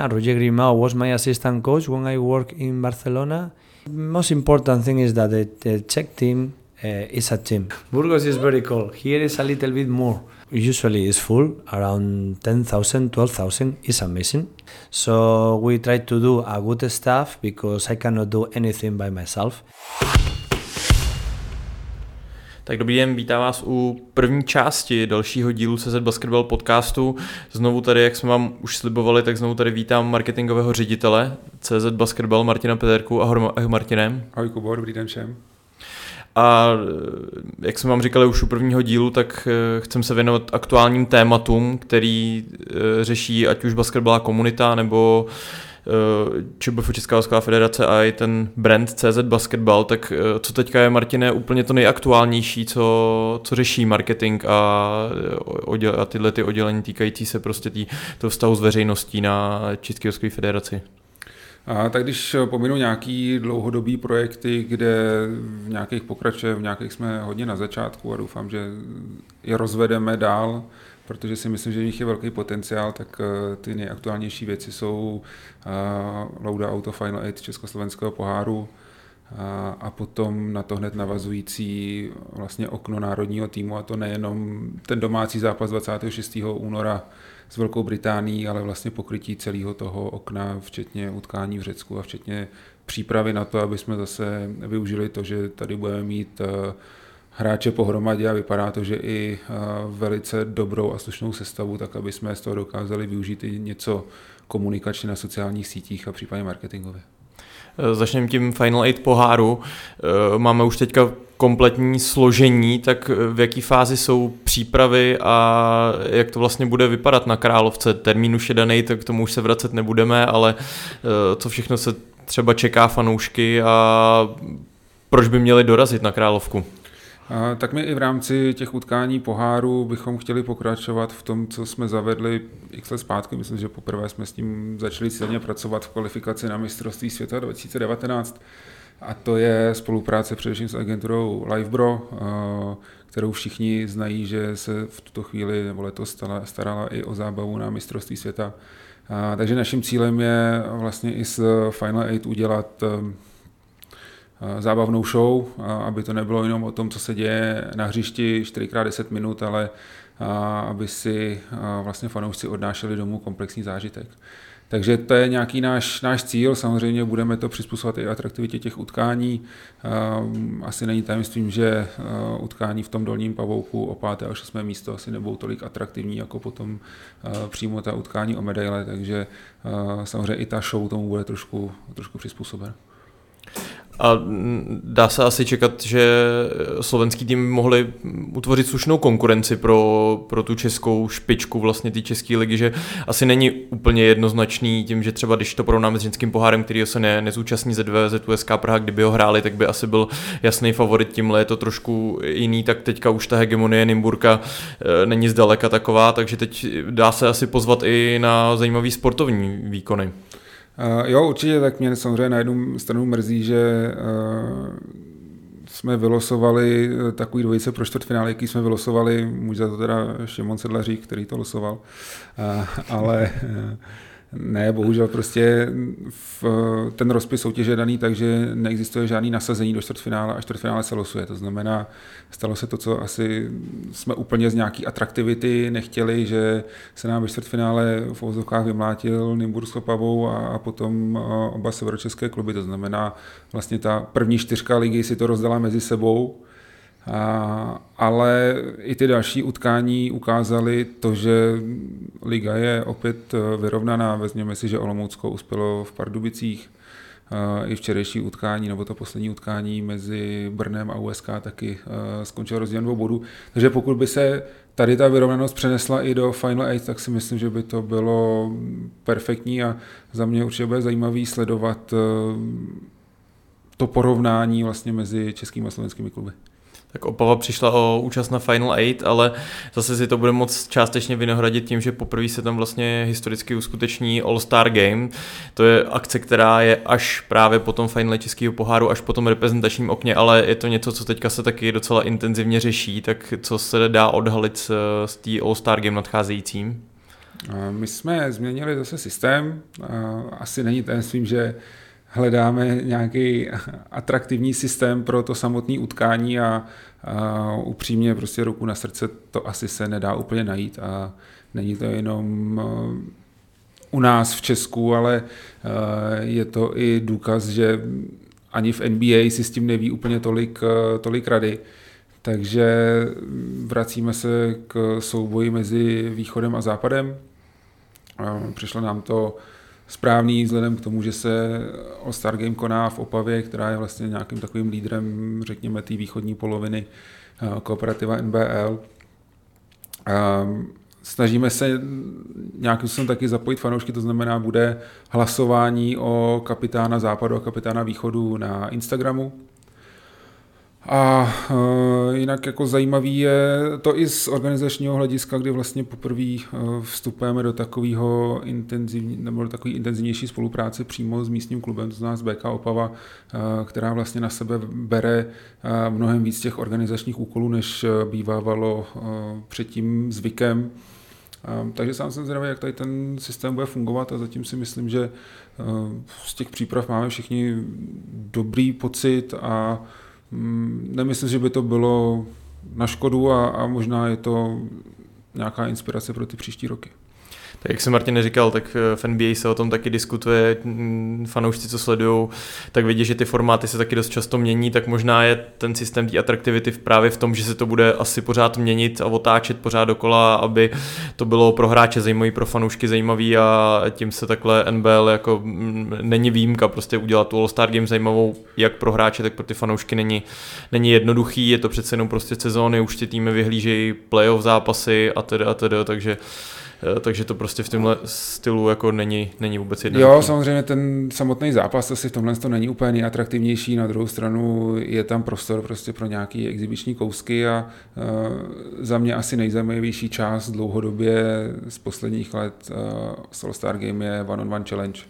Ah, Roger Grimau was my assistant coach when I worked in Barcelona. Most important thing is that the, the Czech team uh, is a team. Burgos is very cold. Here is a little bit more. Usually it's full, around 10,000, 12,000 is amazing. So we try to do a good stuff because I cannot do anything by myself. Tak dobrý den, vítám vás u první části dalšího dílu CZ Basketball podcastu. Znovu tady, jak jsme vám už slibovali, tak znovu tady vítám marketingového ředitele CZ Basketball Martina Pederku. Ahoj, ahoj Martine. Ahoj Kubo, dobrý den všem. A jak jsme vám říkali už u prvního dílu, tak eh, chcem se věnovat aktuálním tématům, který eh, řeší ať už basketbalová komunita nebo Eh, ČBF Česká hokejová federace a i ten brand CZ Basketball, tak eh, co teďka je, Martine, úplně to nejaktuálnější, co, co řeší marketing a, a tyhle ty oddělení týkající se prostě tý, toho vztahu s veřejností na České hokejové federaci? A tak když pominu nějaký dlouhodobý projekty, kde v nějakých pokračuje, v nějakých jsme hodně na začátku a doufám, že je rozvedeme dál, protože si myslím, že v nich je velký potenciál, tak eh, ty nejaktuálnější věci jsou uh, Louda Auto Final 8 Československého poháru a, a potom na to hned navazující vlastně okno národního týmu a to nejenom ten domácí zápas 26. února s Velkou Británií, ale vlastně pokrytí celého toho okna, včetně utkání v Řecku a včetně přípravy na to, aby jsme zase využili to, že tady budeme mít uh, hráče pohromadě a vypadá to, že i eh, velice dobrou a slušnou sestavu, tak aby jsme z toho dokázali využít i něco komunikačně na sociálních sítích a případně marketingově. Eh, začneme tím Final Eight poháru. Eh, máme už teďka kompletní složení, tak v jaký fázi jsou přípravy a jak to vlastně bude vypadat na Královce? Termín už je daný, tak k tomu už se vracet nebudeme, ale co všechno se třeba čeká fanoušky a proč by měli dorazit na Královku? Tak my i v rámci těch utkání poháru bychom chtěli pokračovat v tom, co jsme zavedli x let zpátky. Myslím, že poprvé jsme s tím začali silně pracovat v kvalifikaci na mistrovství světa 2019. A to je spolupráce především s agenturou Livebro, kterou všichni znají, že se v tuto chvíli nebo letos starala i o zábavu na mistrovství světa. Takže naším cílem je vlastně i z Final Eight udělat Eh, zábavnou show, aby to nebylo jenom o tom, co se děje na hřišti 4x10 minut, ale aby si vlastně fanoušci odnášeli domů komplexní zážitek. Takže to je nějaký náš, náš cíl, samozřejmě budeme to přizpůsobovat i atraktivitě těch utkání. Eh, asi není tajemstvím, že eh, utkání v tom dolním pavouku o páté a šestmé místo asi nebudou tolik atraktivní, jako potom přímo ta utkání o medaile, takže samozřejmě i ta show tomu bude trošku, trošku přizpůsobena. A dá se asi čekat, že slovenský tým mohli utvořit slušnou konkurenci pro, pro tu českou špičku vlastně té české ligy, že asi není úplně jednoznačný tím, že třeba když to porovnáme s ženským pohárem, který se ne, nezúčastní ze 2 ZUSK Praha, kdyby ho hráli, tak by asi byl jasný favorit, tímhle je to trošku jiný, tak teďka už ta hegemonie Nymburka e, není zdaleka taková, takže teď dá se asi pozvat i na zajímavý sportovní výkony. Uh, jo, určitě, tak mě samozřejmě na jednu stranu mrzí, že uh, jsme vylosovali eh, takový dvojice pro čtvrtfinále, jaký jsme vylosovali, může za to teda Šimon Sedlařík, který to losoval, uh, ale ne, bohužel prostě v, ten rozpis soutěže je daný tak, že neexistuje žádný nasazení do čtvrtfinále a čtvrtfinále se losuje. To znamená, stalo se to, co asi jsme úplně z nějaký atraktivity nechtěli, že se nám ve čtvrtfinále v Ozokách vymlátil Nymbursko Pavou a, a potom oba severočeské kluby. To znamená, vlastně ta první čtyřka ligy si to rozdala mezi sebou ale i ty další utkání ukázaly to, že liga je opět eh, vyrovnaná. Vezměme si, že Olomoucko uspělo v Pardubicích, i včerejší utkání, nebo to poslední utkání mezi Brnem a USK taky eh, skončilo rozdílem dvou bodů. Takže pokud by se tady ta vyrovnanost přenesla i do Final Eight, tak si myslím, že by to bylo perfektní a za mě určitě bude zajímavý sledovat eh, to porovnání vlastně mezi českými a slovenskými kluby tak Opava přišla o účast na Final 8, ale zase si to bude moc částečně vynahradit tím, že poprvé se tam vlastně historicky uskuteční All-Star Game. To je akce, která je až právě po tom finále Českého poháru, až po tom reprezentačním okně, ale je to něco, co teďka se taky docela intenzivně řeší, tak co se dá odhalit z, z All-Star Game nadcházejícím? My jsme změnili zase systém. Asi není svým, že hledáme nějaký atraktivní systém pro to samotné utkání a, a upřímně prostě ruku na srdce to asi se nedá úplně najít a není to jenom eh, u nás v Česku, ale eh, je to i důkaz, že ani v NBA si s tím neví úplně tolik, eh, tolik rady. Takže vracíme se k souboji mezi východem a západem. Přišlo nám to správný vzhledem k tomu, že se All-Star Game koná v Opavě, která je vlastně nějakým takovým lídrem, řekněme, té východní poloviny eh, kooperativa NBL. Snažíme se nějakým způsobem taky zapojit fanoušky, to znamená, bude hlasování o kapitána západu a kapitána východu na Instagramu. A uh, jinak jako zajímavý je to i z organizačního hlediska, kdy vlastně poprvé uh, vstupujeme do takového intenzivní, nebo do takové intenzivnější spolupráce přímo s místním klubem, to znamená z BK Opava, uh, která vlastně na sebe bere mnohem víc těch organizačních úkolů, než bývávalo předtím zvykem. Takže sám jsem zvědavý, jak tady ten systém bude fungovat a zatím si myslím, že z těch příprav máme všichni dobrý pocit a nemyslím, že by to bylo na škodu a, a možná je to nějaká inspirace pro ty příští roky. Tak jak jsem Martin říkal, tak eh, v NBA se o tom taky diskutuje, mm, fanoušci, co sledují, tak vidí, že ty formáty se taky dost často mění, tak možná je ten systém té atraktivity právě v tom, že se to bude asi pořád měnit a otáčet pořád dokola, aby to bylo pro hráče zajímavý, pro fanoušky zajímavý a tím se takhle NBL jako mm, není výjimka, prostě udělat tu All-Star Game zajímavou jak pro hráče, tak pro ty fanoušky není, není jednoduchý, je to přece jenom prostě sezóny, už ty týmy vyhlížejí playoff zápasy a tedy a tedy, takže takže to prostě v tomhle stylu jako není, není vůbec jednoduché. Jo, samozřejmě ten samotný zápas asi v tomhle to není úplně nejatraktivnější, na druhou stranu je tam prostor prostě pro nějaký exibiční kousky a uh, za mě asi nejzajímavější část dlouhodobě z posledních let uh, Star Game je One on One Challenge.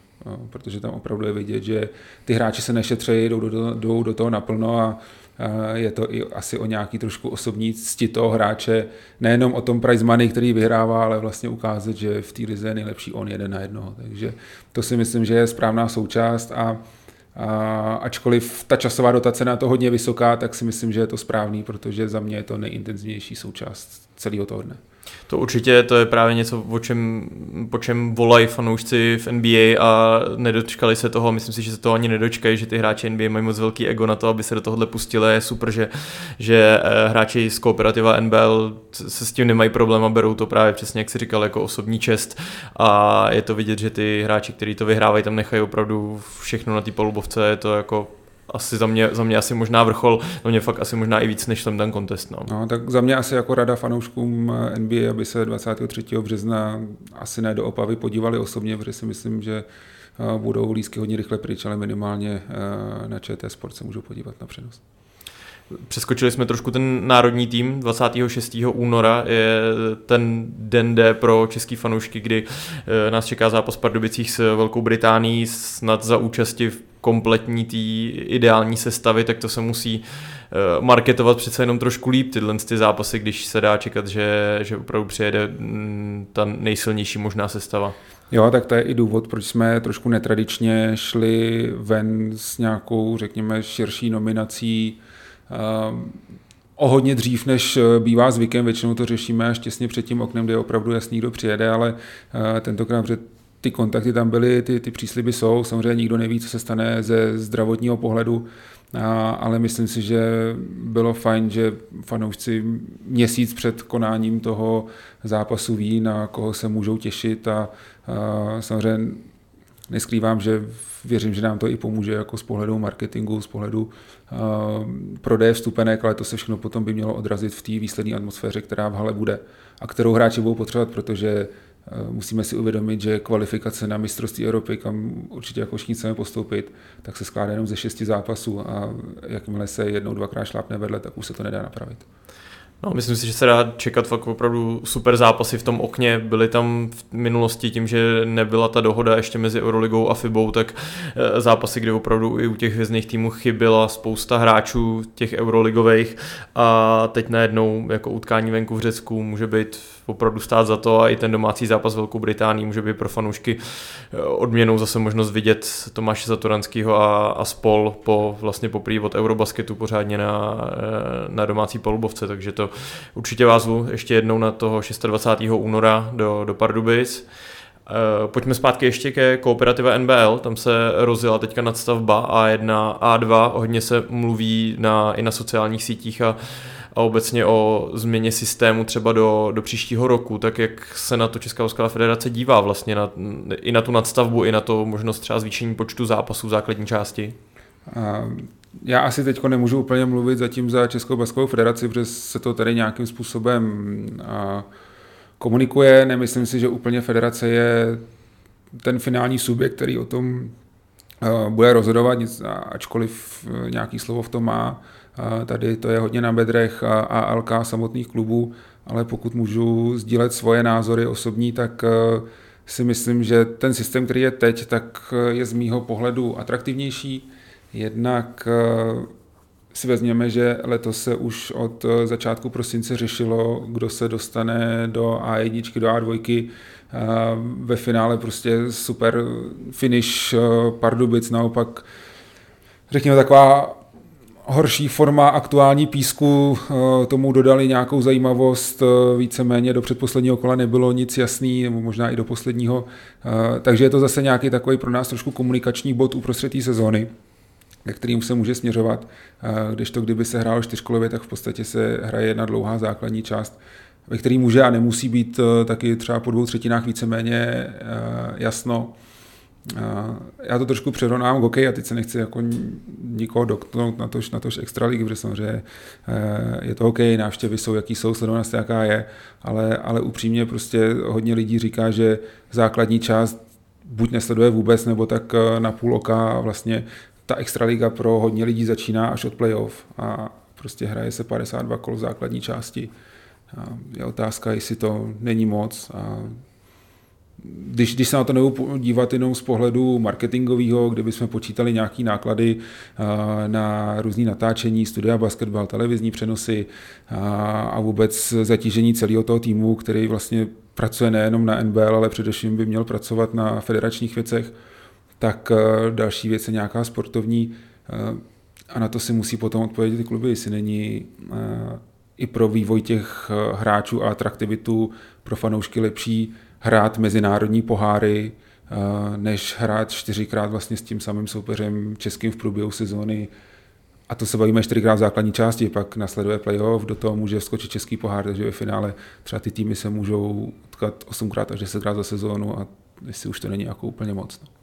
protože tam opravdu je vidět, že ty hráči se nešetřejí, jdou do, jdou do toho naplno a je to i asi o nějaký trošku osobní cti toho hráče, nejenom o tom prize money, který vyhrává, ale vlastně ukázat, že v té lize je nejlepší on jeden na jednoho. Takže to si myslím, že je správná součást a a ačkoliv ta časová dotace na to hodně vysoká, tak si myslím, že je to správný, protože za mě je to nejintenzivnější součást celého toho dne. To určitě, to je právě něco, o čem, po čem volají fanoušci v NBA a nedočkali se toho, myslím si, že se toho ani nedočkají, že ty hráči NBA mají moc velký ego na to, aby se do tohohle pustili. Je super, že, že eh, hráči z kooperativa NBL se s tím nemají problém a berou to právě přesně, jak si říkal, jako osobní čest. A je to vidět, že ty hráči, kteří to vyhrávají, tam nechají opravdu všechno na té palubovce, je to jako asi za mě, za mě asi možná vrchol, za mě fakt asi možná i víc než ten ten kontest. No. no. tak za mě asi jako rada fanouškům NBA, aby se 23. března asi ne do Opavy podívali osobně, protože si myslím, že eh, budou lísky hodně rychle pryč, ale minimálně eh, na ČT Sport se můžou podívat na přenos. Přeskočili jsme trošku ten národní tým. 26. února je ten den D pro český fanoušky, kdy eh, nás čeká zápas Pardubicích s Velkou Británií snad za účasti v kompletní té ideální sestavy, tak to se musí eh, marketovat přece jenom trošku líp tyhle ty zápasy, když se dá čekat, že, že opravdu přijede mm, ta nejsilnější možná sestava. Jo, tak to je i důvod, proč jsme trošku netradičně šli ven s nějakou, řekněme, širší nominací o hodně dřív, než eh, bývá zvykem, většinou to řešíme až těsně před tím oknem, kde je opravdu jasný, kdo přijede, ale eh, tentokrát před ty kontakty tam byly, ty, ty přísliby jsou, samozřejmě nikdo neví, co se stane ze zdravotního pohledu, a, ale myslím si, že bylo fajn, že fanoušci měsíc před konáním toho zápasu ví, na koho se můžou těšit a, a samozřejmě neskrývám, že věřím, že nám to i pomůže jako z pohledu marketingu, z pohledu uh, prodeje vstupenek, ale to se všechno potom by mělo odrazit v té výsledné atmosféře, která v hale bude a kterou hráči budou potřebovat, protože uh, musíme si uvědomit, že kvalifikace na mistrovství Evropy, kam určitě jako všichni chceme postoupit, tak se skládá jenom ze šesti zápasů a jakmile se jednou, dvakrát šlápne vedle, tak už se to nedá napravit. No, myslím si, že se dá čekat fakt opravdu super zápasy v tom okně. Byly tam v minulosti tím, že nebyla ta dohoda ještě mezi Euroligou a FIBou, tak eh, zápasy, kde opravdu i u těch hvězdných týmů chyběla spousta hráčů těch euroligových a teď najednou jako utkání venku v Řecku může být opravdu stát za to a i ten domácí zápas Velkou Británii může být pro fanoušky eh, odměnou zase možnost vidět Tomáše Zatoranského a, a spol po vlastně poprý od Eurobasketu pořádně na, eh, na domácí polubovce, takže to určitě vás zvu ještě jednou na toho 26. února do, do Pardubic. Eh, pojďme zpátky ještě ke kooperativa NBL, tam se rozjela teďka nadstavba A1, A2, hodně se mluví na, i na sociálních sítích a a obecně o změně systému třeba do, do příštího roku, tak jak se na to Česká hokejová federace dívá vlastně na, i na tu nadstavbu, i na to možnost třeba zvýšení počtu zápasů v základní části? Já asi teď nemůžu úplně mluvit zatím za Českou baskovou federaci, protože se to tady nějakým způsobem komunikuje. Nemyslím si, že úplně federace je ten finální subjekt, který o tom bude rozhodovat, ačkoliv nějaký slovo v tom má. Tady to je hodně na bedrech a LK samotných klubů, ale pokud můžu sdílet svoje názory osobní, tak si myslím, že ten systém, který je teď, tak je z mýho pohledu atraktivnější. Jednak si vezměme, že letos se už od začátku prosince řešilo, kdo se dostane do A1, do A2. Ve finále prostě super finish Pardubic, naopak řekněme taková horší forma aktuální písku, tomu dodali nějakou zajímavost, víceméně do předposledního kola nebylo nic jasný, nebo možná i do posledního, takže je to zase nějaký takový pro nás trošku komunikační bod uprostřed té sezóny ke kterým se může směřovat. Když to kdyby se hrálo čtyřkolově, tak v podstatě se hraje jedna dlouhá základní část, ve který může a nemusí být taky třeba po dvou třetinách víceméně jasno. Já to trošku přerovnám k hokej a teď se nechci jako nikoho dotknout na tož, na tož extraligy, protože samozřejmě e, je to hokej, návštěvy jsou, jaký jsou, sledovanost jaká je, ale, ale upřímně prostě hodně lidí říká, že základní část buď nesleduje vůbec, nebo tak na půl oka vlastně ta extraliga pro hodně lidí začíná až od playoff a prostě hraje se 52 kol v základní části. A je otázka, jestli to není moc. A když, když se na to nebudu dívat jenom z pohledu marketingového, kde bychom počítali nějaké náklady na různé natáčení, studia basketbal, televizní přenosy a vůbec zatížení celého toho týmu, který vlastně pracuje nejenom na NBL, ale především by měl pracovat na federačních věcech, tak eh, další věc je nějaká sportovní eh, a na to si musí potom odpovědět ty kluby, jestli není eh, i pro vývoj těch hráčů a atraktivitu pro fanoušky lepší hrát mezinárodní poháry, než hrát čtyřikrát vlastně s tím samým soupeřem českým v průběhu sezóny. A to se bavíme čtyřikrát v základní části, pak nasleduje playoff, do toho může skočit český pohár, takže ve finále třeba ty týmy se můžou utkat osmkrát až desetkrát za sezónu a jestli už to není jako úplně moc. No.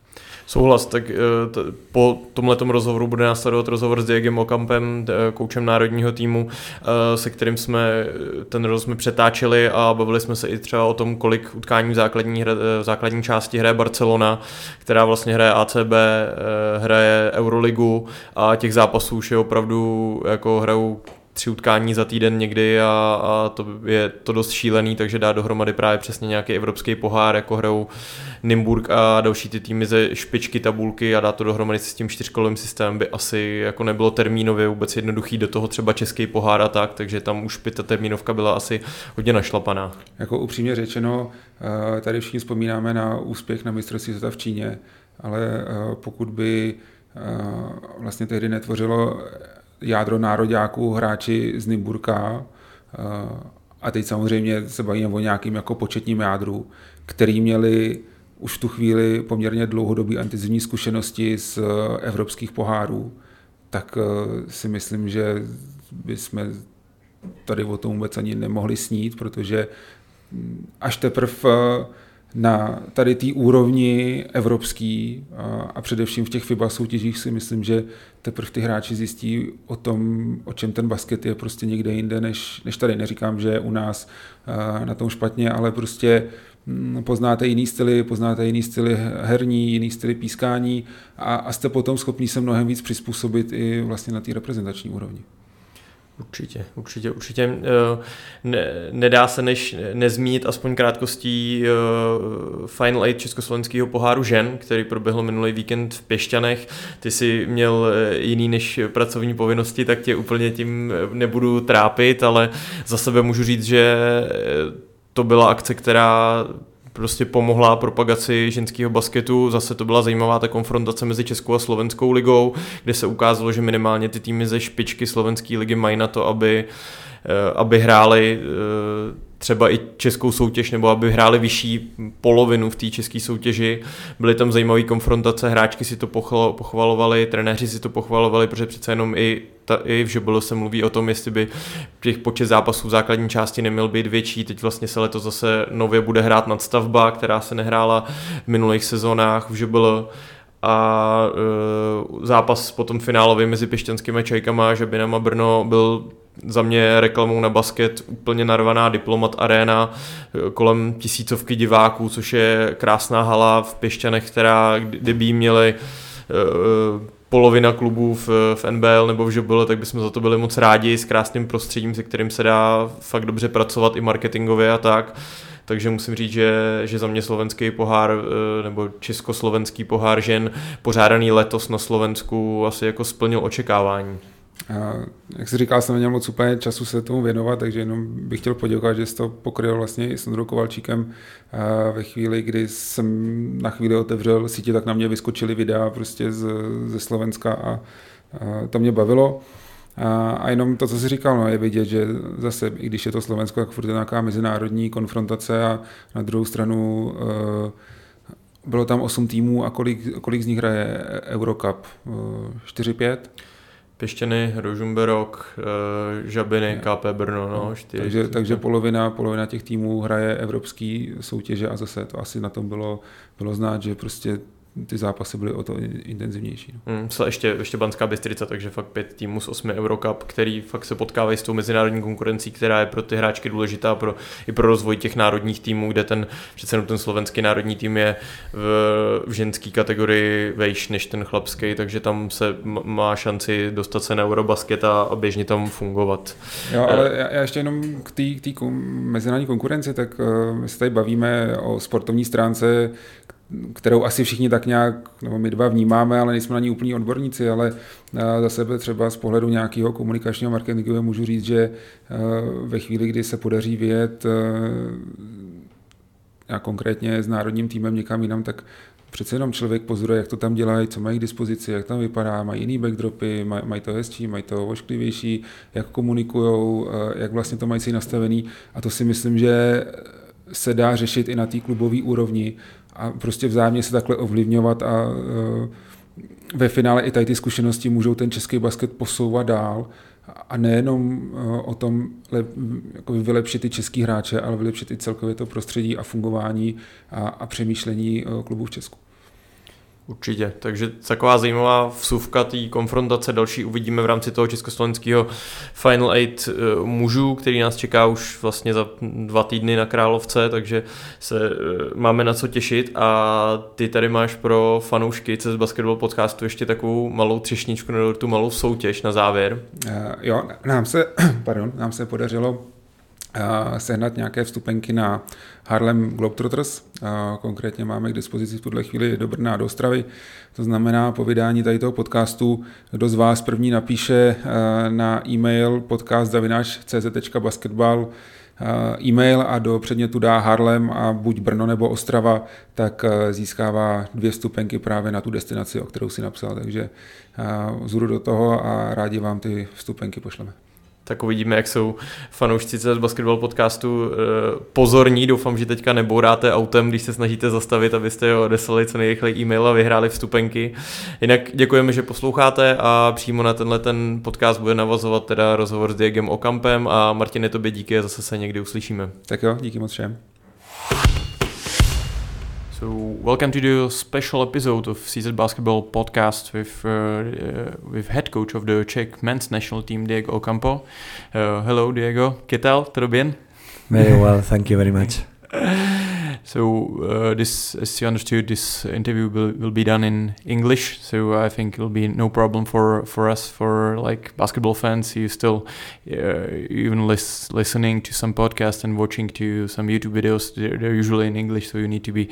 Souhlas, tak eh, t- po tomhle rozhovoru bude následovat rozhovor s Diegem Okampem, koučem národního týmu, eh, se kterým jsme ten rozhovor jsme přetáčeli a bavili jsme se i třeba o tom, kolik utkání v základní, hra, v základní části hraje Barcelona, která vlastně hraje ACB, eh, hraje Euroligu a těch zápasů už je opravdu jako hrajou tři utkání za týden někdy a, a to je to dost šílený, takže dá dohromady právě přesně nějaký evropský pohár, jako hrajou Nymburk a další ty týmy ze špičky tabulky a dá to dohromady s tím čtyřkolovým systémem by asi jako nebylo termínově vůbec jednoduchý do toho třeba český pohár a tak, takže tam už by ta termínovka byla asi hodně našlapaná. Jako upřímně řečeno, eh, tady všichni vzpomínáme na úspěch na mistrovství světa v Číně, ale eh, pokud by eh, vlastně tehdy netvořilo jádro nároďáků, hráči z Nymburka, a teď samozřejmě se bavíme o nějakým jako početním jádru, který měli už v tu chvíli poměrně dlouhodobý intenzivní zkušenosti z evropských pohárů, tak si myslím, že bychom tady o tom vůbec ani nemohli snít, protože až teprve na tady té úrovni evropský a, a především v těch FIBA soutěžích si myslím, že teprve ty hráči zjistí o tom, o čem ten basket je prostě někde jinde, než, než tady. Neříkám, že u nás na tom špatně, ale prostě mm, poznáte jiný styly, poznáte jiný styly herní, jiný styly pískání a, a jste potom schopní se mnohem víc přizpůsobit i vlastně na té reprezentační úrovni. Určitě, určitě, určitě. Eh, ne, nedá se než nezmínit aspoň krátkostí uh, Final Eight Československého poháru žen, který proběhl minulý víkend v Pěšťanech. Ty si měl eh, jiný než pracovní povinnosti, tak tě úplně tím nebudu trápit, ale za sebe můžu říct, že to byla akce, která prostě pomohla propagaci ženského basketu. Zase to byla zajímavá ta konfrontace mezi Českou a Slovenskou ligou, kde se ukázalo, že minimálně ty týmy ze špičky slovenské ligy mají na to, aby, eh, aby hráli eh, třeba i českou soutěž, nebo aby hráli vyšší polovinu v té české soutěži. Byly tam zajímavé konfrontace, hráčky si to pochvalovali, trenéři si to pochvalovali, protože přece jenom i, ta, i v Žobelu se mluví o tom, jestli by těch počet zápasů v základní části neměl být větší. Teď vlastně se letos zase nově bude hrát nadstavba, která se nehrála v minulých sezónách v Žobelu a e, zápas potom finálový mezi Pišťanskými čajkama a Žabinama Brno byl za mě reklamou na basket úplně narvaná Diplomat Arena kolem tisícovky diváků, což je krásná hala v Pěšťanech, která kdyby měli eh, polovina klubů v, v NBL nebo v Žobile, tak bychom za to byli moc rádi s krásným prostředím, se kterým se dá fakt dobře pracovat i marketingově a tak. Takže musím říct, že, že za mě slovenský pohár eh, nebo československý pohár žen pořádaný letos na Slovensku asi jako splnil očekávání. A jak jsi říkal, jsem neměl moc úplně času se tomu věnovat, takže jenom bych chtěl poděkovat, že jsi to pokryl vlastně i s Ondrou Kovalčíkem a ve chvíli, kdy jsem na chvíli otevřel sítě, tak na mě vyskočily videa prostě z, ze Slovenska a, a to mě bavilo. A, a jenom to, co jsi říkal, no, je vidět, že zase, i když je to Slovensko, tak furt je nějaká mezinárodní konfrontace a na druhou stranu uh, bylo tam 8 týmů a kolik, kolik z nich hraje Eurocup? 4-5? Pěštěny, Rožumberok, eh, Žabiny, KP Brno. No, no, čtyři, takže, takže polovina, polovina těch týmů hraje evropský soutěže a zase to asi na tom bylo, bylo znát, že prostě ty zápasy byly o to intenzivnější. No. Hmm, co ještě, ještě Banská Bystrica, takže fakt pět týmů z osmi Eurocup, který fakt se potkávají s tou mezinárodní konkurencí, která je pro ty hráčky důležitá pro, i pro rozvoj těch národních týmů, kde ten přece ten slovenský národní tým je v, v ženské kategorii vejš než ten chlapský, takže tam se má šanci dostat se na Eurobasket a, a běžně tam fungovat. Jo, ale já, já ještě jenom k té mezinárodní konkurenci, tak uh, my se tady bavíme o sportovní stránce, kterou asi všichni tak nějak, nebo my dva vnímáme, ale nejsme na ní úplní odborníci, ale eh, za sebe třeba z pohledu nějakého komunikačního marketingu můžu říct, že eh, ve chvíli, kdy se podaří vyjet a eh, konkrétně s národním týmem někam jinam, tak přece jenom člověk pozoruje, jak to tam dělají, co mají k dispozici, jak tam vypadá, mají jiný backdropy, mají to hezčí, mají to ošklivější, jak komunikují, jak vlastně to mají si nastavený. A to si myslím, že se dá řešit i na té klubové úrovni a prostě vzájemně se takhle ovlivňovat a e, ve finále i tady ty zkušenosti můžou ten český basket posouvat dál a nejenom e, o tom jako vylepšit ty český hráče, ale vylepšit i celkově to prostředí a fungování a, a přemýšlení e, klubů v Česku. Určitě, takže taková zajímavá vsuvka té konfrontace další uvidíme v rámci toho československého Final Eight eh, mužů, který nás čeká už vlastně za dva týdny na Královce, takže se eh, máme na co těšit a ty tady máš pro fanoušky CZ Basketball podcastu ještě takovou malou třešničku nebo tu malou soutěž na závěr. Uh, jo, nám se, pardon, nám se podařilo sehnat nějaké vstupenky na Harlem Globetrotters. Konkrétně máme k dispozici v tuhle chvíli do Brna a do Ostravy. To znamená, po vydání tady toho podcastu, kdo z vás první napíše na e-mail podcast.cz.basketball e-mail a do předmětu dá Harlem a buď Brno nebo Ostrava, tak získává dvě vstupenky právě na tu destinaci, o kterou si napsal. Takže zůru do toho a rádi vám ty vstupenky pošleme tak uvidíme, jak jsou fanoušci z basketball podcastu eh, pozorní. Doufám, že teďka nebouráte autem, když se snažíte zastavit, abyste ho odeslali co nejrychleji e-mail a vyhráli vstupenky. Jinak děkujeme, že posloucháte a přímo na tenhle ten podcast bude navazovat teda rozhovor s Diegem Okampem a Martine, tobě díky a zase se někdy uslyšíme. Tak jo, díky moc všem. So, welcome to the special episode of CZ Basketball podcast with uh, uh, with head coach of the Czech men's national team, Diego Ocampo. Uh, hello, Diego. ¿Qué tal? ¿Todo bien? Very well, thank you very much. So uh, this, as you understood, this interview will, will be done in English. So I think it'll be no problem for, for us, for like basketball fans. You still uh, even lis- listening to some podcast and watching to some YouTube videos. They're, they're usually in English, so you need to be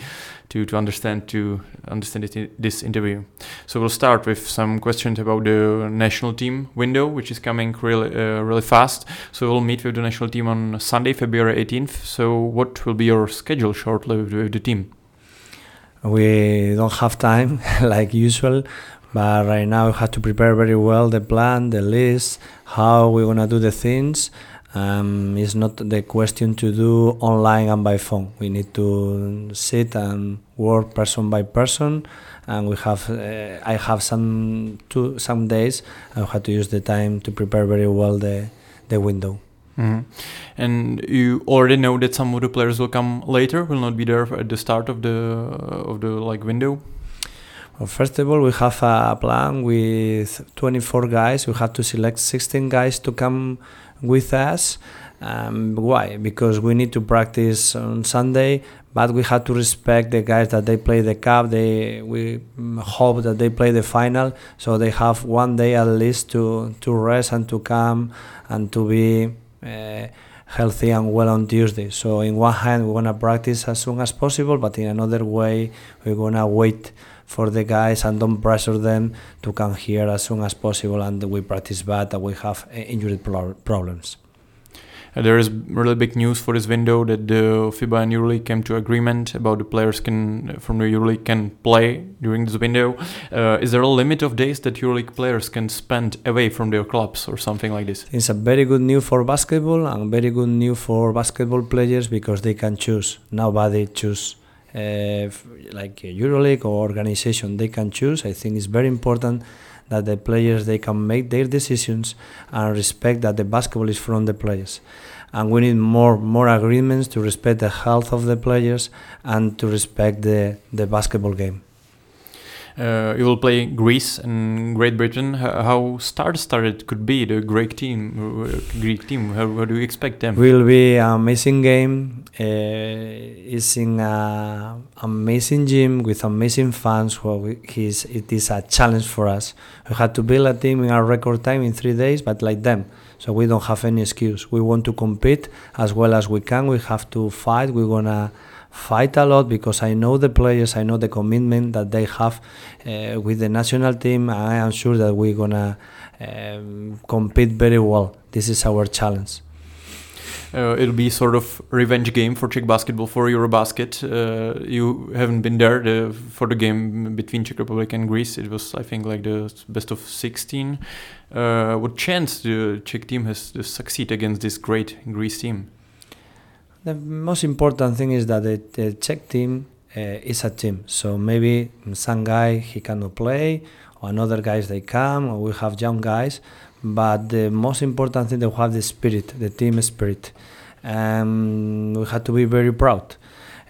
to, to understand to understand it, this interview. So we'll start with some questions about the national team window, which is coming really uh, really fast. So we'll meet with the national team on Sunday, February 18th. So what will be your schedule shortly with, the team? We don't have time like usual, but right now we have to prepare very well the plan, the list, how we're gonna do the things. Um, it's not the question to do online and by phone. We need to sit and work person by person, and we have. Uh, I have some two some days. I have to use the time to prepare very well the the window. Mm-hmm. And you already know that some of the players will come later, will not be there at the start of the of the like window. Well, first of all, we have a plan with 24 guys. We have to select 16 guys to come with us. Um, why? Because we need to practice on Sunday, but we have to respect the guys that they play the cup. They we hope that they play the final, so they have one day at least to to rest and to come and to be uh, healthy and well on Tuesday. So in one hand we're gonna practice as soon as possible, but in another way we're gonna wait for the guys and don't pressure them to come here as soon as possible and we practice bad and we have uh, injury problems. Uh, there is really big news for this window that the FIBA and EuroLeague came to agreement about the players can from the EuroLeague can play during this window. Uh, is there a limit of days that EuroLeague players can spend away from their clubs or something like this? It's a very good news for basketball and very good news for basketball players because they can choose. Nobody choose. Uh, like EuroLeague or organization, they can choose. I think it's very important that the players they can make their decisions and respect that the basketball is from the players. And we need more more agreements to respect the health of the players and to respect the the basketball game uh, you will play Greece and Great Britain. How star started could be the Greek team? Uh, Greek team. How, how do you expect them? Will be amazing game. Uh, it's in an amazing gym with amazing fans. He's, it is a challenge for us. We had to build a team in a record time in three days, but like them. So we don't have any excuse. We want to compete as well as we can. We have to fight. We're gonna fight a lot because I know the players, I know the commitment that they have uh, with the national team. I am sure that we're gonna um, compete very well. This is our challenge. Uh, it'll be sort of revenge game for Czech basketball for Eurobasket. Uh, you haven't been there the, for the game between Czech Republic and Greece. It was, I think, like the best of 16. Uh, what chance the Czech team has to succeed against this great Greece team? The most important thing is that the, the Czech team uh, is a team. So maybe some guy he cannot play, or another guys they come, or we have young guys. But the most important thing they have the spirit, the team spirit. Um, we have to be very proud.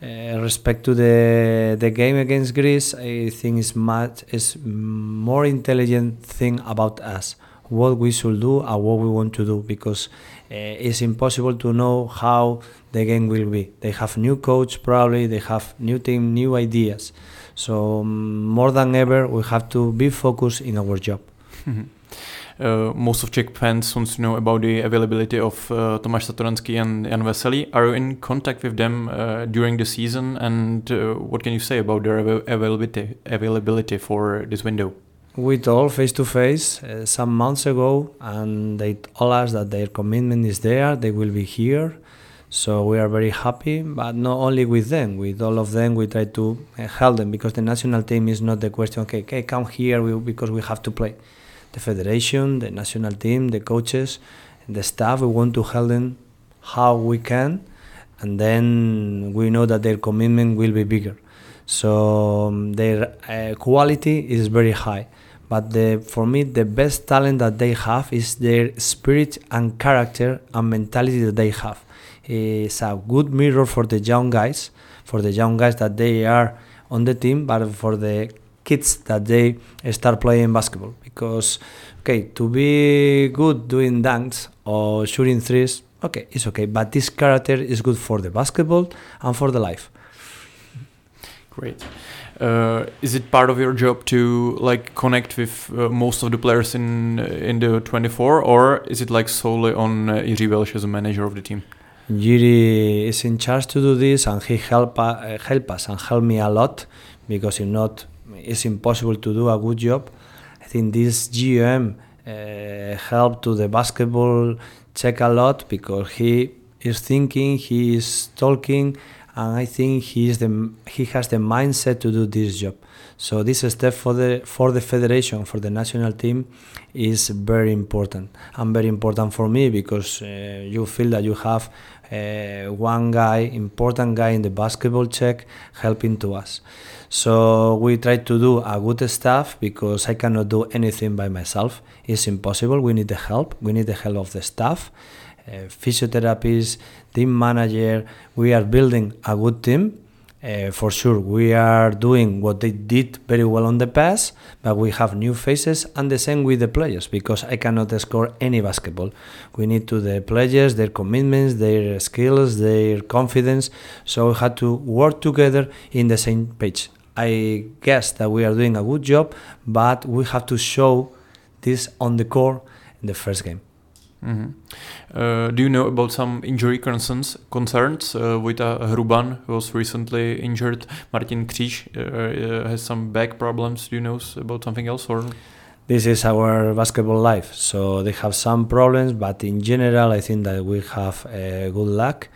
Uh, respect to the the game against Greece, I think is much is more intelligent thing about us, what we should do and what we want to do, because it's impossible to know how the game will be. They have new coach probably, they have new team, new ideas. So um, more than ever, we have to be focused in our job. Uh, most of Czech fans want to know about the availability of uh, Tomáš Satoranský and Jan Veselý. Are you in contact with them uh, during the season, and uh, what can you say about their availability availability for this window? We told face to face some months ago, and they told us that their commitment is there. They will be here so we are very happy, but not only with them, with all of them, we try to uh, help them because the national team is not the question. Okay, okay, come here because we have to play. The federation, the national team, the coaches, the staff, we want to help them how we can, and then we know that their commitment will be bigger. So um, their uh, quality is very high but the, for me the best talent that they have is their spirit and character and mentality that they have it's a good mirror for the young guys, for the young guys that they are on the team, but for the kids that they start playing basketball. Because, okay, to be good doing dunks or shooting threes, okay, it's okay, but this character is good for the basketball and for the life. Great. Uh, is it part of your job to like connect with uh, most of the players in uh, in the 24, or is it like solely on uh, Jiří Welsch as a manager of the team? Jiří is in charge to do this, and he help uh, help us and help me a lot because if not, it's impossible to do a good job. I think this GM uh, helped to the basketball Czech a lot because he is thinking, he is talking, and I think he is the he has the mindset to do this job. So this step for the for the federation for the national team is very important and very important for me because uh, you feel that you have uh, one guy, important guy in the basketball Czech, helping to us. So we try to do a good staff because I cannot do anything by myself. It's impossible. We need the help. We need the help of the staff, uh, physiotherapists, team manager. We are building a good team. Uh, for sure, we are doing what they did very well on the past, but we have new faces, and the same with the players because I cannot score any basketball. We need to the players, their commitments, their skills, their confidence. So we had to work together in the same page. I guess that we are doing a good job, but we have to show this on the core in the first game. Mm-hmm. Uh, do you know about some injury concerns? Concerns, uh, Vojta Hruban was recently injured. Martin Kříž uh, uh, has some back problems. Do you know about something else or? This is our basketball life. So they have some problems, but in general, I think that we have uh, good luck.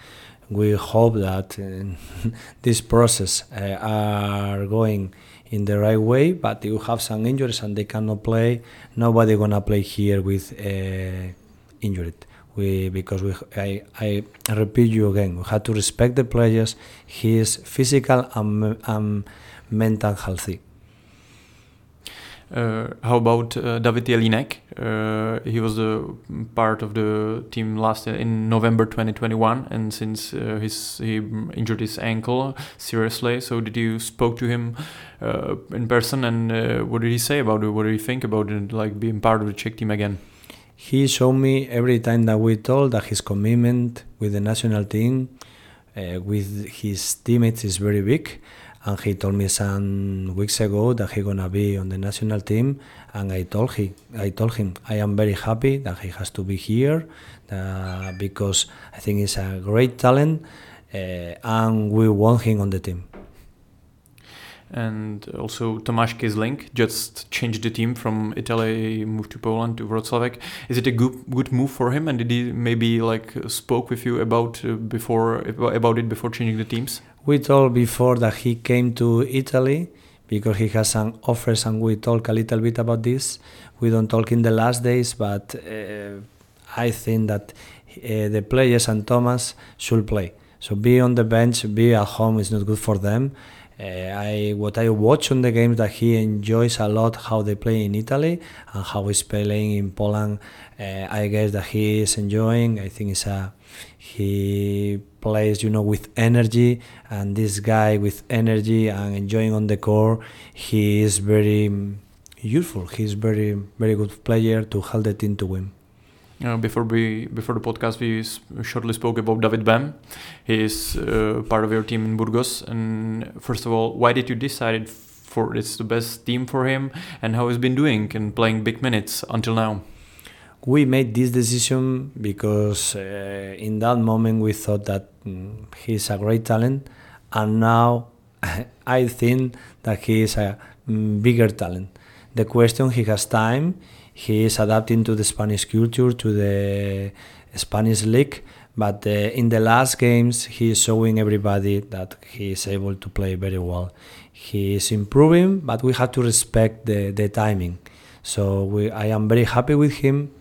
We hope that uh, this process are going in the right way. But you have some injuries and they cannot play. Nobody gonna play here with injured. We because we I, I repeat you again. We have to respect the players. He is physical and, and mental healthy. Uh, how about uh, David Jelínek? Uh, he was part of the team last in November 2021, and since uh, his he injured his ankle seriously, so did you spoke to him uh, in person, and uh, what did he say about it? What did he think about it, like being part of the Czech team again? He showed me every time that we told that his commitment with the national team, uh, with his teammates, is very big. And he told me some weeks ago that he gonna be on the national team, and I told him, I told him, I am very happy that he has to be here, uh, because I think he's a great talent, uh, and we want him on the team and also Tomáš Kyzlink just changed the team from Italy, moved to Poland to Wrocław. Is it a good good move for him? And did he maybe like spoke with you about uh, before about it before changing the teams? We told before that he came to Italy because he has some offers, and we talk a little bit about this. We don't talk in the last days, but uh, I think that uh, the players and Thomas should play. So be on the bench, be at home is not good for them I what I watch on the games that he enjoys a lot how they play in Italy and how he's playing in Poland. Uh, I guess that he is enjoying. I think it's a he plays you know with energy and this guy with energy and enjoying on the court. He is very useful. He's very very good player to help the team to win. Uh, before we before the podcast, we shortly spoke about David Bem. He is uh, part of your team in Burgos. And first of all, why did you decide for it's the best team for him, and how he's been doing and playing big minutes until now? We made this decision because uh, in that moment we thought that mm, he's a great talent, and now I think that he is a mm, bigger talent. The question he has time he is adapting to the Spanish culture, to the Spanish league. But uh, in the last games, he is showing everybody that he is able to play very well. He is improving, but we have to respect the, the timing. So we, I am very happy with him.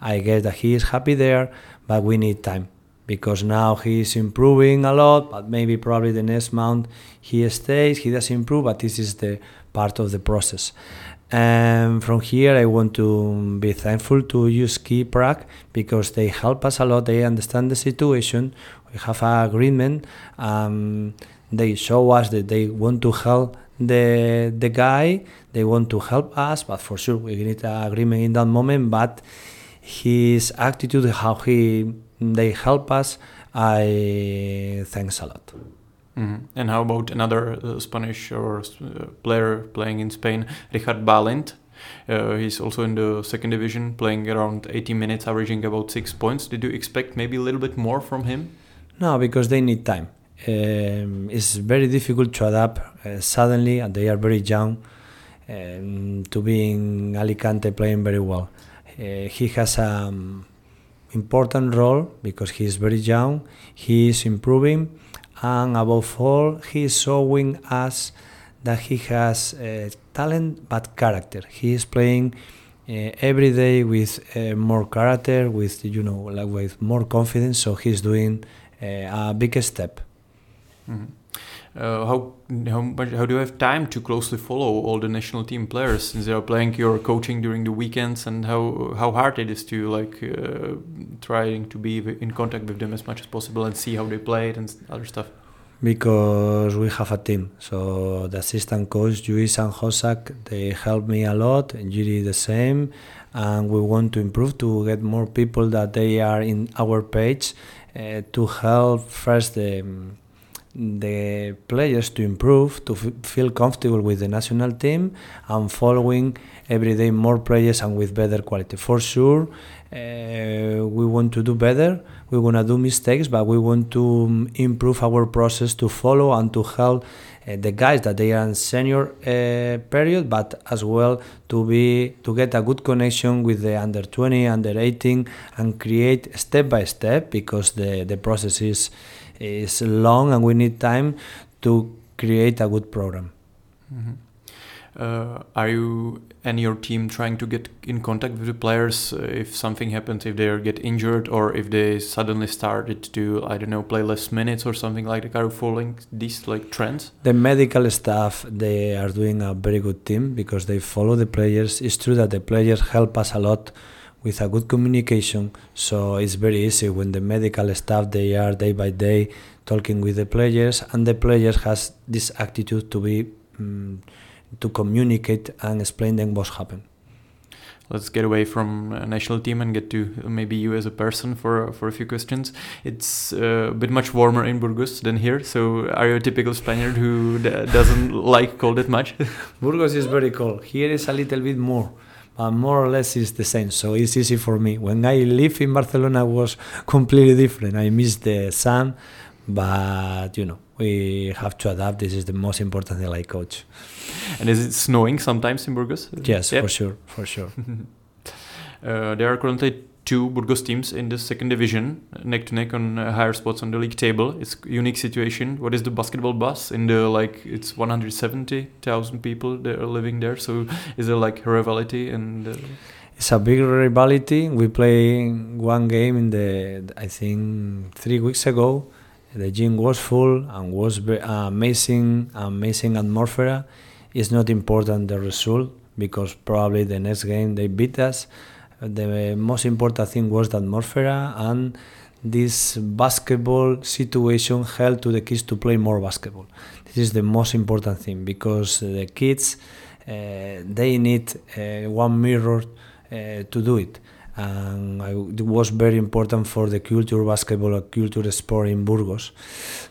I guess that he is happy there, but we need time because now he is improving a lot. But maybe probably the next month he stays, he does improve, but this is the part of the process. And from here, I want to be thankful to USKI Prague because they help us a lot. They understand the situation. We have an agreement. Um, they show us that they want to help the the guy. They want to help us, but for sure we need an agreement in that moment. But his attitude, how he they help us, I thanks a lot. Mm-hmm. And how about another uh, Spanish or uh, player playing in Spain, Richard Balint? Uh, he's also in the second division, playing around 80 minutes, averaging about six points. Did you expect maybe a little bit more from him? No, because they need time. Um, it's very difficult to adapt uh, suddenly, and they are very young um, to be in Alicante playing very well. Uh, he has an um, important role because he is very young. He is improving, and above all, he is showing us that he has uh, talent but character. He is playing uh, every day with uh, more character, with you know, like with more confidence. So he's doing uh, a big step. Mm-hmm. Uh, how how much how do you have time to closely follow all the national team players since they are playing your coaching during the weekends and how how hard it is to like uh, trying to be in contact with them as much as possible and see how they played and other stuff? Because we have a team. So the assistant coach Luis and Hosak they help me a lot and Yuri the same. And we want to improve to get more people that they are in our page uh, to help first the the players to improve, to feel comfortable with the national team, and following every day more players and with better quality. For sure, uh, we want to do better. We want to do mistakes, but we want to um, improve our process to follow and to help uh, the guys that they are in senior uh, period, but as well to be to get a good connection with the under 20, under 18, and create step by step because the the process is is long and we need time to create a good program. Mm-hmm. Uh, are you and your team trying to get in contact with the players uh, if something happens, if they get injured, or if they suddenly started to, I don't know, play less minutes or something like that? Are you following these like trends? The medical staff they are doing a very good team because they follow the players. It's true that the players help us a lot with a good communication so it's very easy when the medical staff they are day by day talking with the players and the players has this attitude to be um, to communicate and explain them what's happened let's get away from national team and get to maybe you as a person for for a few questions. It's uh, a bit much warmer in Burgos than here. So are you a typical Spaniard who doesn't like cold that much? Burgos is very cold. Here is a little bit more but more or less it's the same. So it's easy for me. When I live in Barcelona, was completely different. I miss the sun, but you know we have to adapt. This is the most important thing, like coach. And is it snowing sometimes in Burgos? Yes, for sure, for sure. uh, there are currently two Burgos teams in the second division, neck to neck on uh, higher spots on the league table. It's unique situation. What is the basketball bus in the like? It's 170,000 people that are living there. So is there like rivalry and? Uh... It's a big rivalry. We play one game in the I think three weeks ago. The gym was full and was amazing, amazing atmosphere. It's not important the result because probably the next game they beat us the most important thing was the atmosphere and this basketball situation helped to the kids to play more basketball. This is the most important thing because the kids uh, they need uh, one mirror uh, to do it. And it was very important for the culture basketball culture sport in Burgos.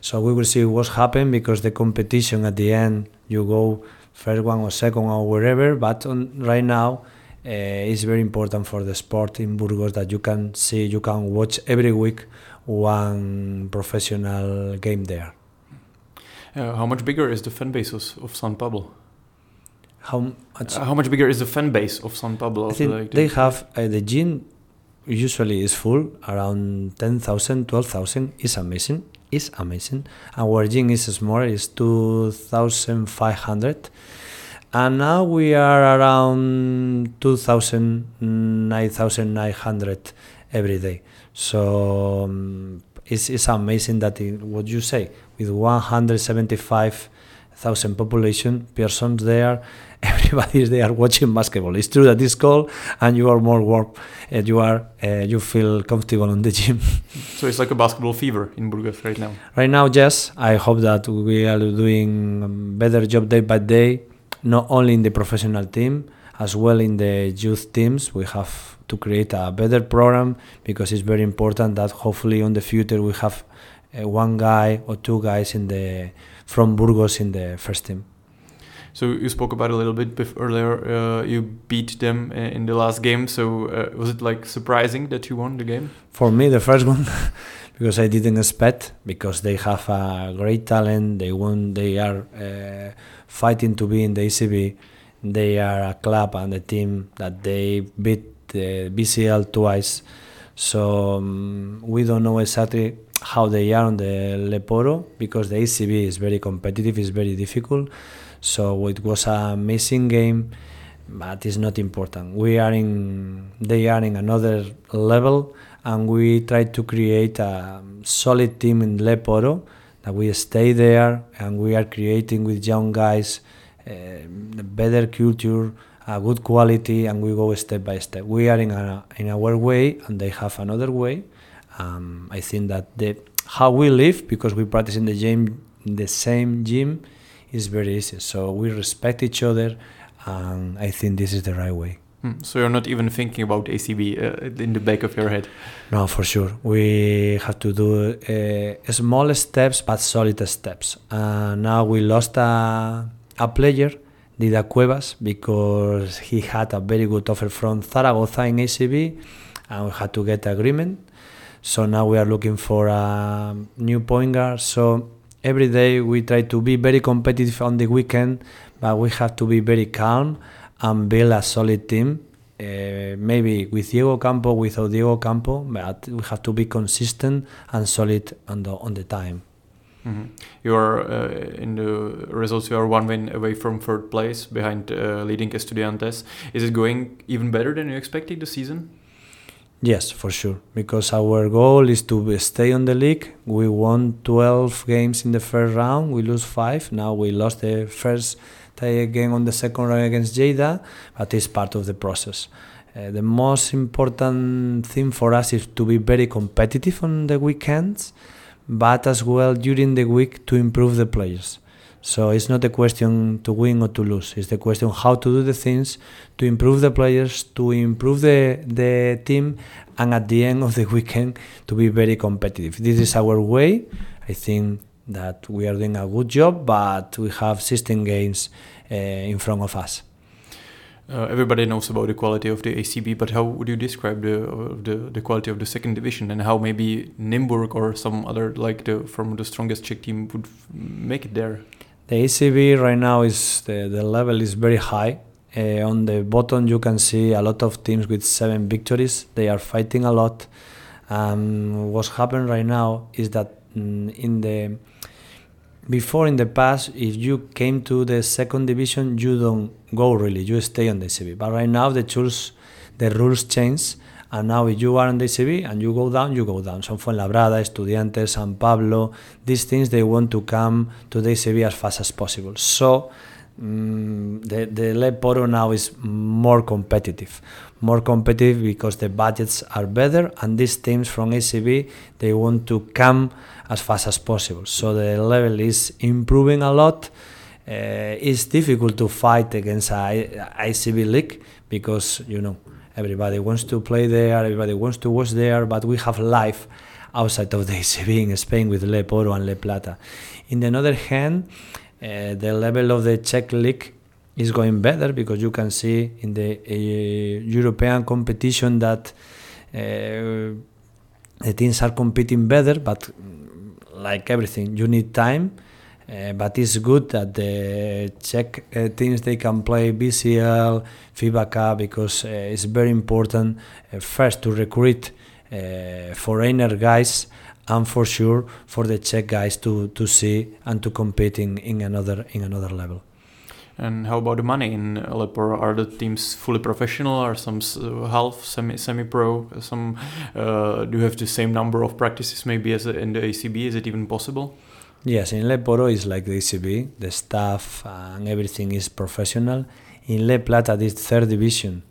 So we will see what's happened because the competition at the end you go first one or second or wherever. But on, right now it's very important for the sport in Burgos that you can see, you can watch every week one professional game there. Uh, how much bigger is the fan base of, of San Pablo? How much? How much bigger is the fan base of San Pablo? I think they have uh, the gym usually is full around 10,000 12,000 is amazing is amazing our gym is smaller is 2,500 and now we are around 2000 9900 every day. So um, it's, it's amazing that it, what you say with 175,000 population persons there everybody is there watching basketball. It's true that it's cold and you are more warm and you are uh, you feel comfortable on the gym. So it's like a basketball fever in Burgos right now. Right now yes. I hope that we are doing better job day by day not only in the professional team as well in the youth teams we have to create a better program because it's very important that hopefully in the future we have uh, one guy or two guys in the from Burgos in the first team. So you spoke about it a little bit earlier. Uh, you beat them uh, in the last game. So uh, was it like surprising that you won the game? For me, the first one, because I didn't expect because they have a great talent. They won. They are uh, fighting to be in the ACB. They are a club and a team that they beat the BCL twice. So um, we don't know exactly how they are on the LEB Oro because the ACB is very competitive. It's very difficult. So it was a missing game, but it's not important. We are in, they are in another level, and we try to create a solid team in LEB Oro that we stay there and we are creating with young guys uh, better culture, a good quality, and we go step by step. We are in a, in our way, and they have another way. Um, I think that the how we live because we practice in the gym, in the same gym is very easy. So we respect each other, and I think this is the right way. Hmm. So you're not even thinking about ACB uh, in the back of your head. No, for sure. We have to do uh, small steps but solid steps. Uh, now we lost a, a player, Dida Cuevas, because he had a very good offer from Zaragoza in ACB, and we had to get agreement. So now we are looking for a new point guard. So every day we try to be very competitive on the weekend, but we have to be very calm and build a solid team. Uh, maybe with Diego Ocampo, without Diego Ocampo, but we have to be consistent and solid on the on the time. Mm-hmm. You are uh, in the results. You are one win away from third place, behind uh, leading Estudiantes. Is it going even better than you expected the season? Yes, for sure. Because our goal is to stay on the league. We won 12 games in the first round. We lose five. Now we lost the first tie game on the second round against Lleida, but it's part of the process. Uh, the most important thing for us is to be very competitive on the weekends, but as well during the week to improve the players. So it's not a question to win or to lose. It's the question how to do the things to improve the players, to improve the the team, and at the end of the weekend to be very competitive. This is our way. I think that we are doing a good job, but we have 16 games uh, in front of us. Uh, everybody knows about the quality of the ACB, but how would you describe the, uh, the the quality of the second division and how maybe Nymburk or some other like the from the strongest Czech team would make it there? The ACB right now is the, the level is very high. Uh, on the bottom, you can see a lot of teams with seven victories. They are fighting a lot. Um, what's happened right now is that in the before in the past, if you came to the second division, you don't go really. You stay on the ACB. But right now, the rules the rules change and now if you are on the ACB and you go down, you go down. So Fuenlabrada, Estudiantes, San Pablo, these things, they want to come to the ACB as fast as possible. So um, the, the LEB Oro now is more competitive. More competitive because the budgets are better and these teams from ACB, they want to come as fast as possible. So the level is improving a lot. Uh, it's difficult to fight against a ACB league because, you know, Everybody wants to play there, everybody wants to watch there, but we have life outside of the ACB in Spain with LEB Oro and LEB Plata. In the other hand, uh, the level of the Czech league is going better because you can see in the uh, European competition that uh, the teams are competing better, but like everything, you need time uh, but it's good that the Czech uh, teams they can play BCL, FIBA Cup because uh, it's very important first to recruit foreigner guys and for sure for the Czech guys to, to see and to compete in, in another in another level. And how about the money in LEB Oro? Are the teams fully professional? Are some half semi semi pro? Some uh, do you have the same number of practices maybe as in the ACB? Is it even possible? Yes, in LEB Oro is like the ACB. The staff and everything is professional. In LEB Plata, this third division,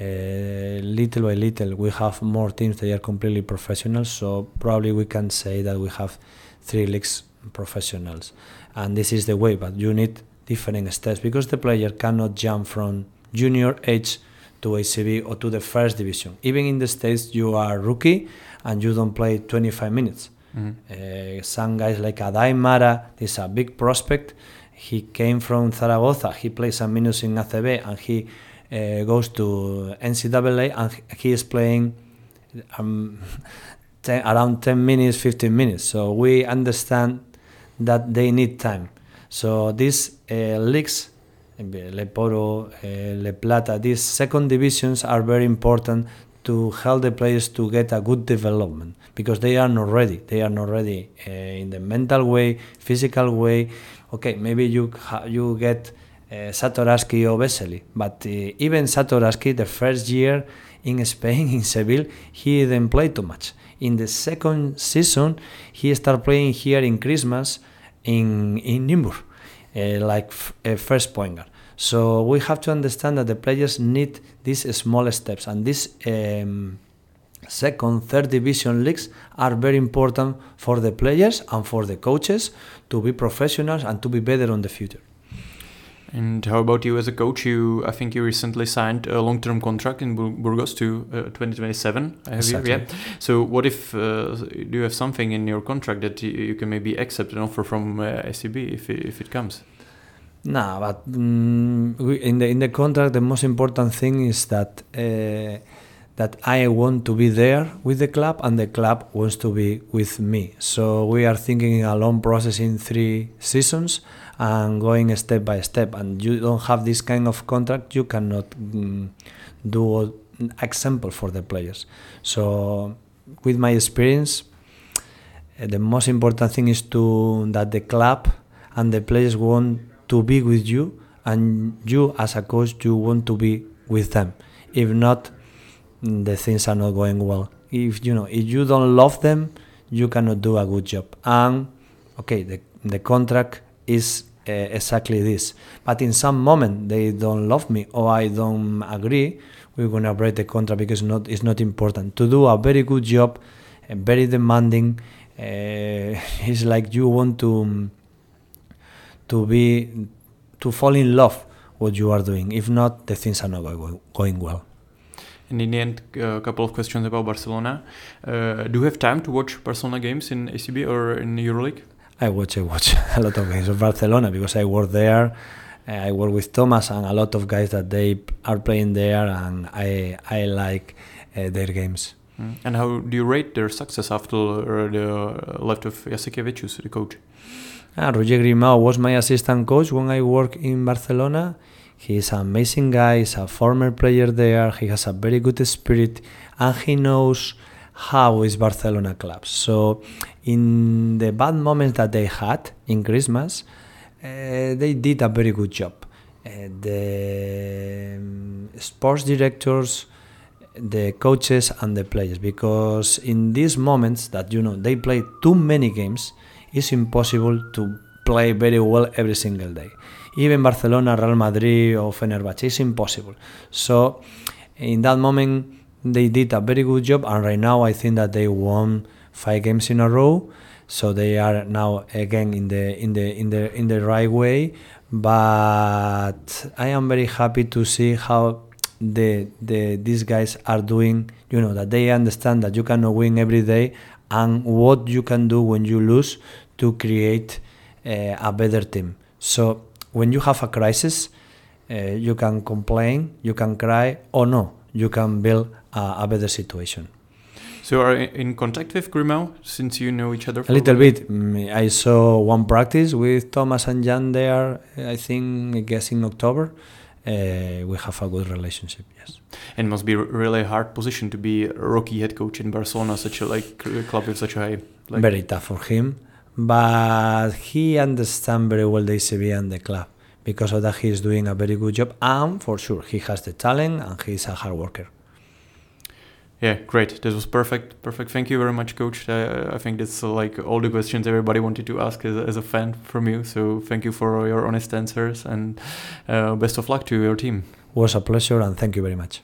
uh, little by little, we have more teams that are completely professional. So probably we can say that we have three leagues professionals, and this is the way. But you need different steps because the player cannot jump from junior age to ACB or to the first division. Even in the states, you are rookie and you don't play 25 minutes Uh, some guys like Aday Mara, is a big prospect. He came from Zaragoza. He plays some minutes in ACB and he uh, goes to NCAA and he is playing um, ten, around 10 minutes, 15 minutes. So we understand that they need time. So these uh, leagues, LEB Oro, uh, LEB Plata, these second divisions are very important to help the players to get a good development because they are not ready. They are not ready uh, in the mental way, physical way. Okay, maybe you you get uh, Satoransky or Vesely, but uh, even Satoransky, the first year in Spain in Seville, he didn't play too much. In the second season, he started playing here in Christmas in in Nymburk, uh, like f- first point guard. So we have to understand that the players need these small steps, and these um, second, third division leagues are very important for the players and for the coaches to be professionals and to be better on the future. And how about you as a coach? You, I think you recently signed a long-term contract in Burgos to uh, 2027. Exactly. You? Yeah. So what if uh, do you have something in your contract that you, you can maybe accept an offer from uh, ACB if it, if it comes? No, but um, we, in the in the contract, the most important thing is that uh, that I want to be there with the club, and the club wants to be with me. So we are thinking a long process in three seasons and going step by step. And you don't have this kind of contract, you cannot um, do example for the players. So with my experience, uh, the most important thing is to that the club and the players want to be with you and you as a coach you want to be with them if not the things are not going well if you know if you don't love them you cannot do a good job and okay the, the contract is uh, exactly this but in some moment they don't love me or i don't agree we're going to break the contract because not it's not important to do a very good job and very demanding uh, it's like you want to to be to fall in love what you are doing. If not, the things are not going, well. And in the end, a couple of questions about Barcelona. Uh, do you have time to watch Barcelona games in ACB or in EuroLeague? I watch, I watch a lot of games of Barcelona because I work there. I work with Thomas and a lot of guys that they are playing there, and I I like uh, their games. Mm. And how do you rate their success after the left of Jasikevičius, the coach? Ah, Roger Grimau was my assistant coach when I worked in Barcelona. He's an amazing guy, he's a former player there, he has a very good spirit, and he knows how is Barcelona club. So, in the bad moments that they had in Christmas, uh, they did a very good job. Uh, the um, sports directors, the coaches, and the players, because in these moments that you know they play too many games, it's impossible to play very well every single day. Even Barcelona, Real Madrid, or Fenerbahce, it's impossible. So, in that moment, they did a very good job, and right now, I think that they won five games in a row. So they are now again in the in the in the in the right way. But I am very happy to see how the the these guys are doing. You know that they understand that you cannot win every day, and what you can do when you lose to create uh, a better team. So when you have a crisis, uh, you can complain, you can cry, or no, you can build a, a better situation. So are in contact with Grimau since you know each other? a little bit. Mm, I saw one practice with Thomas and Jan there. I think I guess in October. Uh, we have a good relationship. Yes. And must be a really hard position to be a rookie head coach in Barcelona, such a like club with such a high. Like Very tough for him but he understands very well the ACB and the club. Because of that, he is doing a very good job, and for sure, he has the talent and he is a hard worker. Yeah, great. This was perfect. Perfect. Thank you very much, Coach. Uh, I think that's uh, like all the questions everybody wanted to ask as, as, a fan from you. So thank you for your honest answers and uh, best of luck to your team. It was a pleasure, and thank you very much.